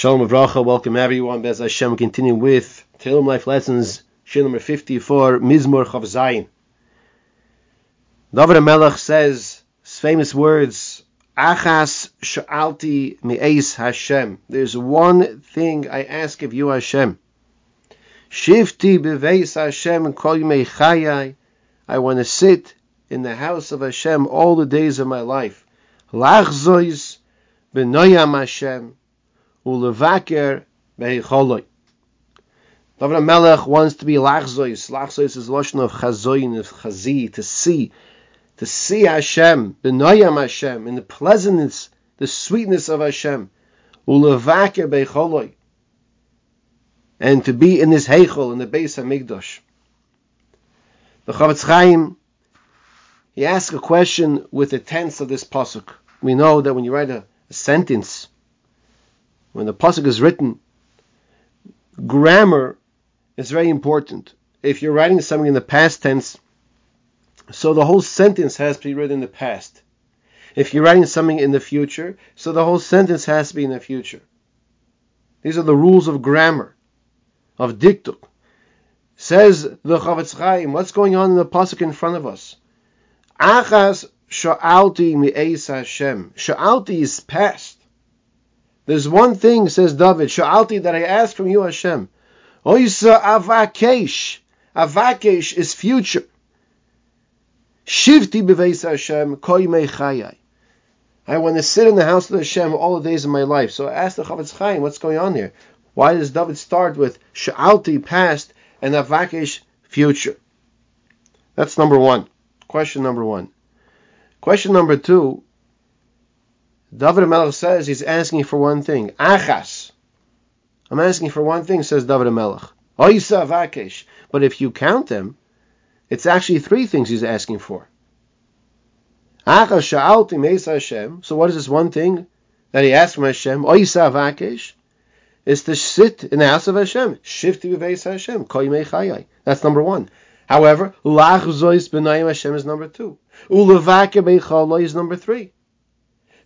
Shalom Avracha, welcome everyone. Bez Hashem, continue with Tehillim Life Lessons, Shir number 54, Mizmor Chav Zayin. David Melech says, his famous words, Achas sha'alti mi'eis Hashem. There's one thing I ask of you, Hashem. Shifti beveis Hashem and kol yimei chayai. I want to sit in the house of Hashem all the days of my life. Lachzois benoyam Hashem ulevaker beicholoi. David Melech wants to be lachzois. Lachzois is lashon of chazoin, of chazi, to see, to see Hashem, benoyam Hashem, in the pleasantness, the sweetness of Hashem, ulevaker beicholoi, and to be in this heichol in the base of Migdosh. The Chofetz Chaim, he asks a question with the tense of this pasuk. We know that when you write a, a sentence, when the pasuk is written, grammar is very important. If you're writing something in the past tense, so the whole sentence has to be written in the past. If you're writing something in the future, so the whole sentence has to be in the future. These are the rules of grammar, of dikduk. Says the Chofetz Chaim, what's going on in the pasuk in front of us? Achas sha'alti mi'eis Hashem. Sha'alti is past. There's one thing, says David, Sha'alti, that I ask from you, Hashem. Oisa avakesh. Avakesh is future. Shivti beveis Hashem, koi chayai. I want to sit in the house of Hashem all the days of my life. So I asked the Chofetz Chaim, what's going on here? Why does David start with Sha'alti, past, and Avakesh, future? That's number one. Question number one. Question number two, David Melech says he's asking for one thing. Achas. I'm asking for one thing, says David Melech. Oisa vakesh. But if you count them, it's actually three things he's asking for. Achas sha'alti meis Hashem. So what is this one thing that he asked from Hashem? Oisa vakesh. Is to sit in the house of Hashem. Shifti b'veis Hashem. Koyimei chayai. That's number one. However, lach zois b'nayim Hashem is number two. Ulevake beichaloi is number three.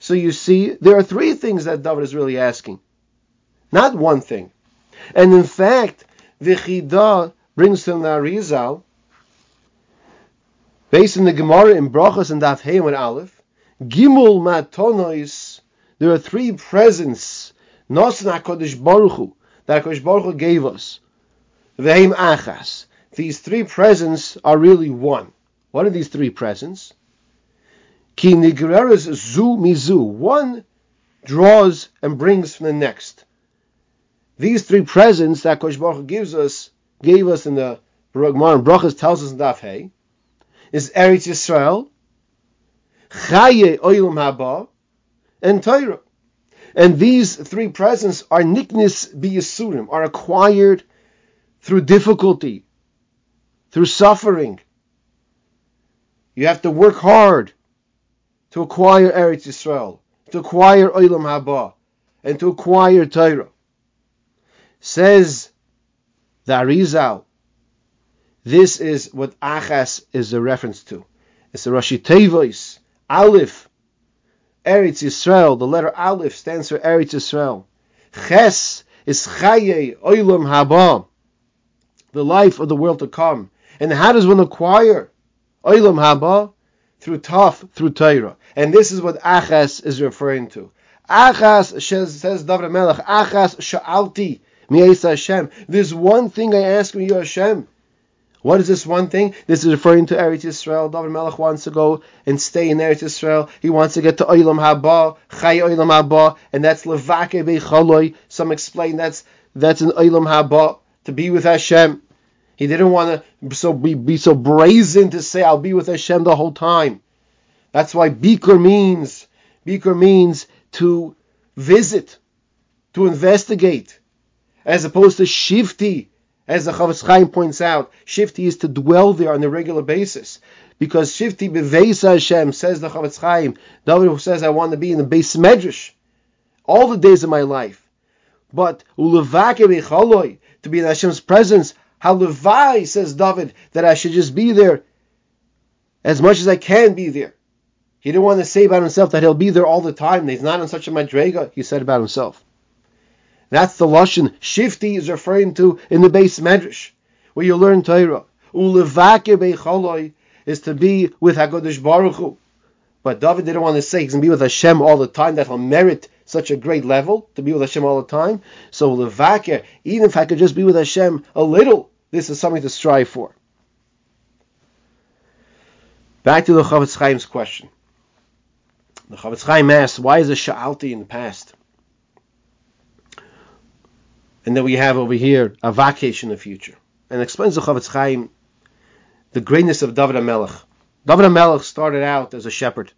So you see, there are three things that David is really asking, not one thing. And in fact, Vichida brings from the Arizal, based on the Gemara in Brachas and Daf Hey and Aleph, Gimul Matonois, there are three presents, Nosan HaKadosh Baruch Hu, that HaKadosh Baruch Hu gave us. Vehem Achas. These three presents are really one. What are these three presents? Ki nigreres zu mizu. One draws and brings from the next. These three presents that Kosh Baruch gives us, gave us in the Gemara and Brachas tells us in Daf Hey, is Eretz Yisrael, Chaye Oilam Haba, and Torah. And these three presents are niknis biyasurim, are acquired through difficulty, through suffering. You have to work hard to acquire Eretz Yisrael, to acquire Olam Haba, and to acquire Torah. Says the Arizal, this is what Achas is a reference to. It's a Rashi Tevois, Aleph, Eretz Yisrael. The letter Aleph stands for Eretz Yisrael. Ches is Chaye Olam Haba, the life of the world to come. And how does one acquire Olam Haba? Through Taf, through Torah. And this is what Achas is referring to. Achas, says David Melech, Achas sha'alti mi'es Hashem. There's one thing I ask from you, Hashem. What is this one thing? This is referring to Eretz Yisrael. David Melech wants to go and stay in Eretz Yisrael. He wants to get to Olam Haba, Chay Olam Haba, and that's Levake Beichaloi. Some explain that's that's an Olam Haba, to be with Hashem. He didn't want to so be, be so brazen to say, I'll be with Hashem the whole time. That's why Bikur means, Bikur means to visit, to investigate, as opposed to Shifti, as the Chofetz Chaim points out. Shifti is to dwell there on a regular basis. Because Shifti beveisa Hashem, says the Chofetz Chaim, David says, I want to be in the Beis Medrash all the days of my life. But to be in Hashem's presence, Halevai, says David, that I should just be there as much as I can be there. He didn't want to say about himself that he'll be there all the time. He's not on such a madrega, he said about himself. That's the Lashon Shifty is referring to in the Beis Medrash, where you learn Torah. Ulevake beicholoi is to be with HaKadosh Baruch Hu. But David didn't want to say he's going to be with Hashem all the time, that he'll merit such a great level to be with Hashem all the time. So Levake, even if I could just be with Hashem a little, this is something to strive for. Back to the Chofetz Chaim's question. The Chofetz Chaim asks, why is a Sha'alti in the past? And then we have over here Avakesh in the future. And explains the Chofetz Chaim the greatness of David HaMelech. David HaMelech started out as a shepherd.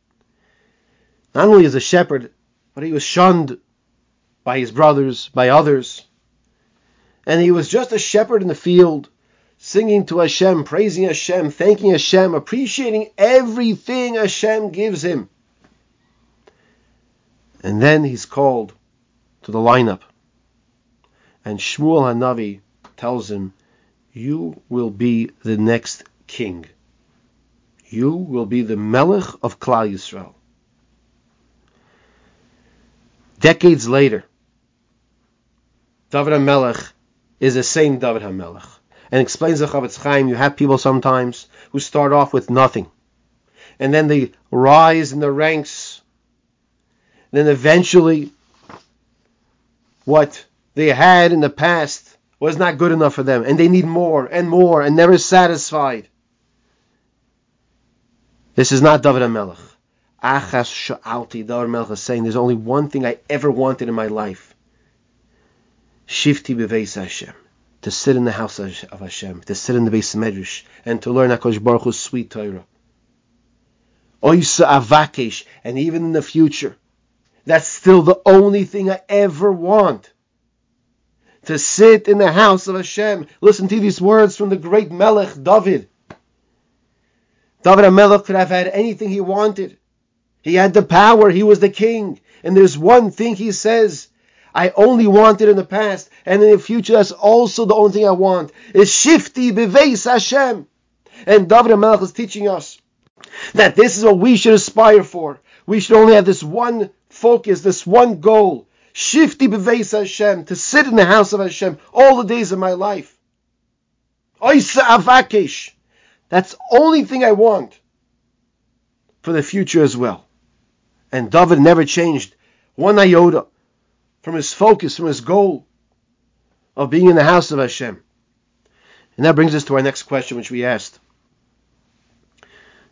Not only as a shepherd, but he was shunned by his brothers, by others. And he was just a shepherd in the field, singing to Hashem, praising Hashem, thanking Hashem, appreciating everything Hashem gives him. And then he's called to the lineup. And Shmuel Hanavi tells him, You will be the next king. You will be the Melech of Klal Yisrael. Decades later, David HaMelech is the same David HaMelech. And explains the Chofetz Chaim, you have people sometimes who start off with nothing. And then they rise in the ranks. Then eventually, what they had in the past was not good enough for them. And they need more and more and never satisfied. This is not David HaMelech. Achas sha'alti, David HaMelech is saying, there's only one thing I ever wanted in my life. Shifti beveis Hashem. To sit in the house of Hashem, to sit in the base of Medrash, and to learn HaKadosh Baruch Hu's sweet Torah. Oisa avakesh, and even in the future, that's still the only thing I ever want. To sit in the house of Hashem. Listen to these words from the great Melech David. David HaMelech could have had anything he wanted. He had the power. He was the king. And there's one thing he says, I only wanted in the past, and in the future, that's also the only thing I want, is shifty beveis Hashem. And David HaMelech is teaching us that this is what we should aspire for. We should only have this one focus, this one goal. Shifty beveis Hashem, to sit in the house of Hashem all the days of my life. Oisa avakish. That's the only thing I want for the future as well. And David never changed one iota from his focus, from his goal of being in the house of Hashem. And that brings us to our next question, which we asked.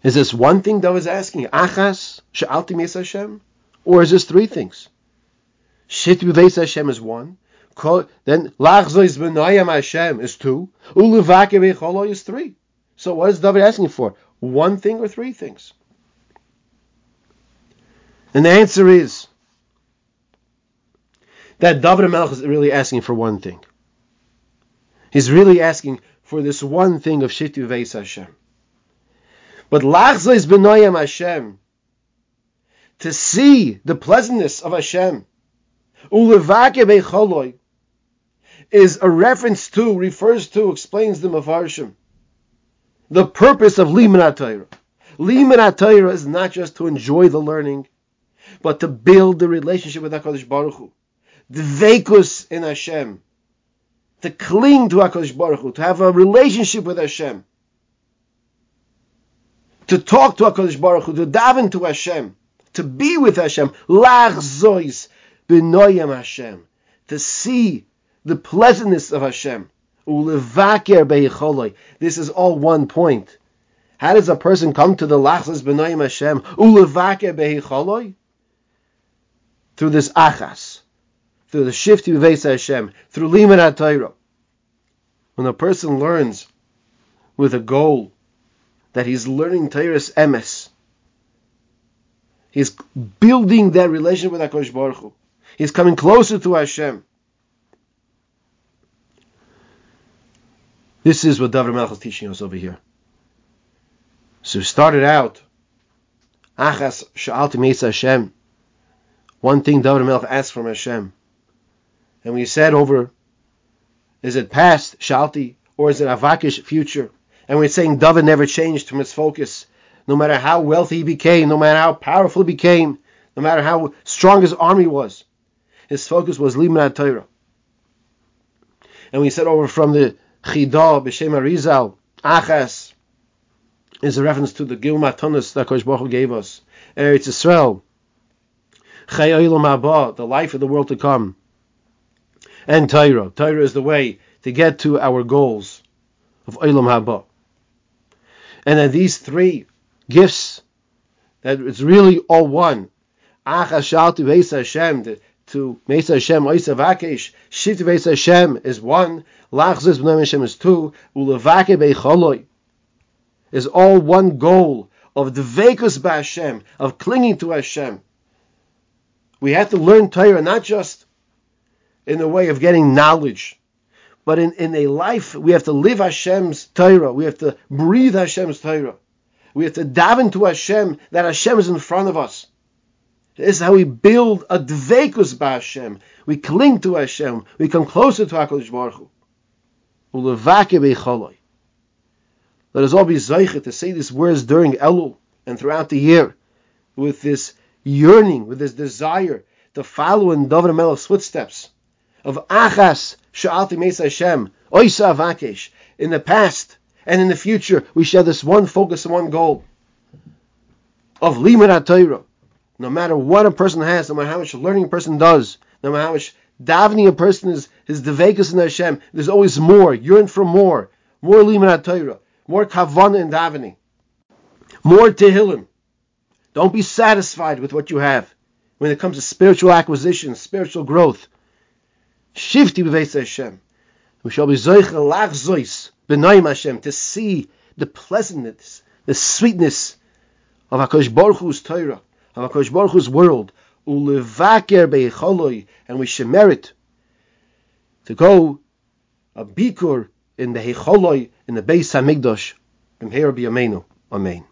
Is this one thing David is asking? Achas, Sha'alti Mes Hashem? Or is this three things? Shit Beis Hashem is one. Then Lachzois Benayam Hashem is two. Uluvake Becholo is three. So what is David asking for? One thing or three things? And the answer is that David Melech is really asking for one thing. He's really asking for this one thing of Shitu Veis Hashem. But Lachza is Benoyam Hashem. To see the pleasantness of Hashem. Ulevake Becholoi is a reference to, refers to, explains the Mefarshim the purpose of Limud Torah. Limud Torah is not just to enjoy the learning, but to build the relationship with HaKadosh Baruch Hu. Dvekus in Hashem. To cling to HaKadosh Baruch Hu, to have a relationship with Hashem. To talk to HaKadosh Baruch Hu, to daven to Hashem. To be with Hashem. Lach zois b'noyam Hashem. To see the pleasantness of Hashem. Ulevaker This is all one point. How does a person come to the lachzas b'noyim Hashem? Ulevaker beicholoi? Through this achas, through the shift to Hashem, through liman atayro. When a person learns with a goal that he's learning Toras emes, he's building that relationship with Hakadosh Baruch Hu. He's coming closer to Hashem. This is what David Melech is teaching us over here. So we started out, Achas Sha'alti Hashem. One thing David Melech asked from Hashem. And we said over, is it past, Shalti, or is it Avakish, future? And we're saying David never changed from his focus. No matter how wealthy he became, no matter how powerful he became, no matter how strong his army was, his focus was Limud Torah. And we said over from the Chidah, B'Shem Arizal, Achas, is a reference to the Gil Matanis that Kosh gave us. Eretz Yisrael, Chay Haba, the life of the world to come. And Torah. Torah is the way to get to our goals of Olam Haba. And then these three gifts, that it's really all one. Achashal to Hashem, to Mesa Hashem, Oisa Vakesh, Shift to Hashem is one, Lachzis B'nai Hashem is two, Ulavake Beicholoi is all one goal of Dvekus Hashem, of clinging to Hashem. We have to learn Torah not just in the way of getting knowledge, but in, in a life we have to live Hashem's Torah. We have to breathe Hashem's Torah. We have to daven to Hashem that Hashem is in front of us. This is how we build a dvekus Hashem. We cling to Hashem. We come closer to HaKadosh Baruch Hu. Let us all be zeichet to say these words during Elul and throughout the year with this yearning, with this desire to follow in David Melech's footsteps of Achas Sha'alti Mesa Hashem, Oisa Avakesh. In the past and in the future, we share this one focus and one goal of Limud Torah. No matter what a person has, no matter how much learning a person does, no matter how much davening a person is, his devekas in Hashem, there's always more. Yearn for more. More Limud Torah. More kavanah in davening. More tehillim. Don't be satisfied with what you have when it comes to spiritual acquisition, spiritual growth. Shifti b'veis Hashem. We shall be zoicha lach zois b'noim Hashem to see the pleasantness, the sweetness of Hakadosh Baruch Hu's Torah, of Hakadosh Baruch Hu's world. Ulevaker beicholoi, and we should merit to go a bikur in the Hecholoi in the Beis Hamikdash. From here be Amen.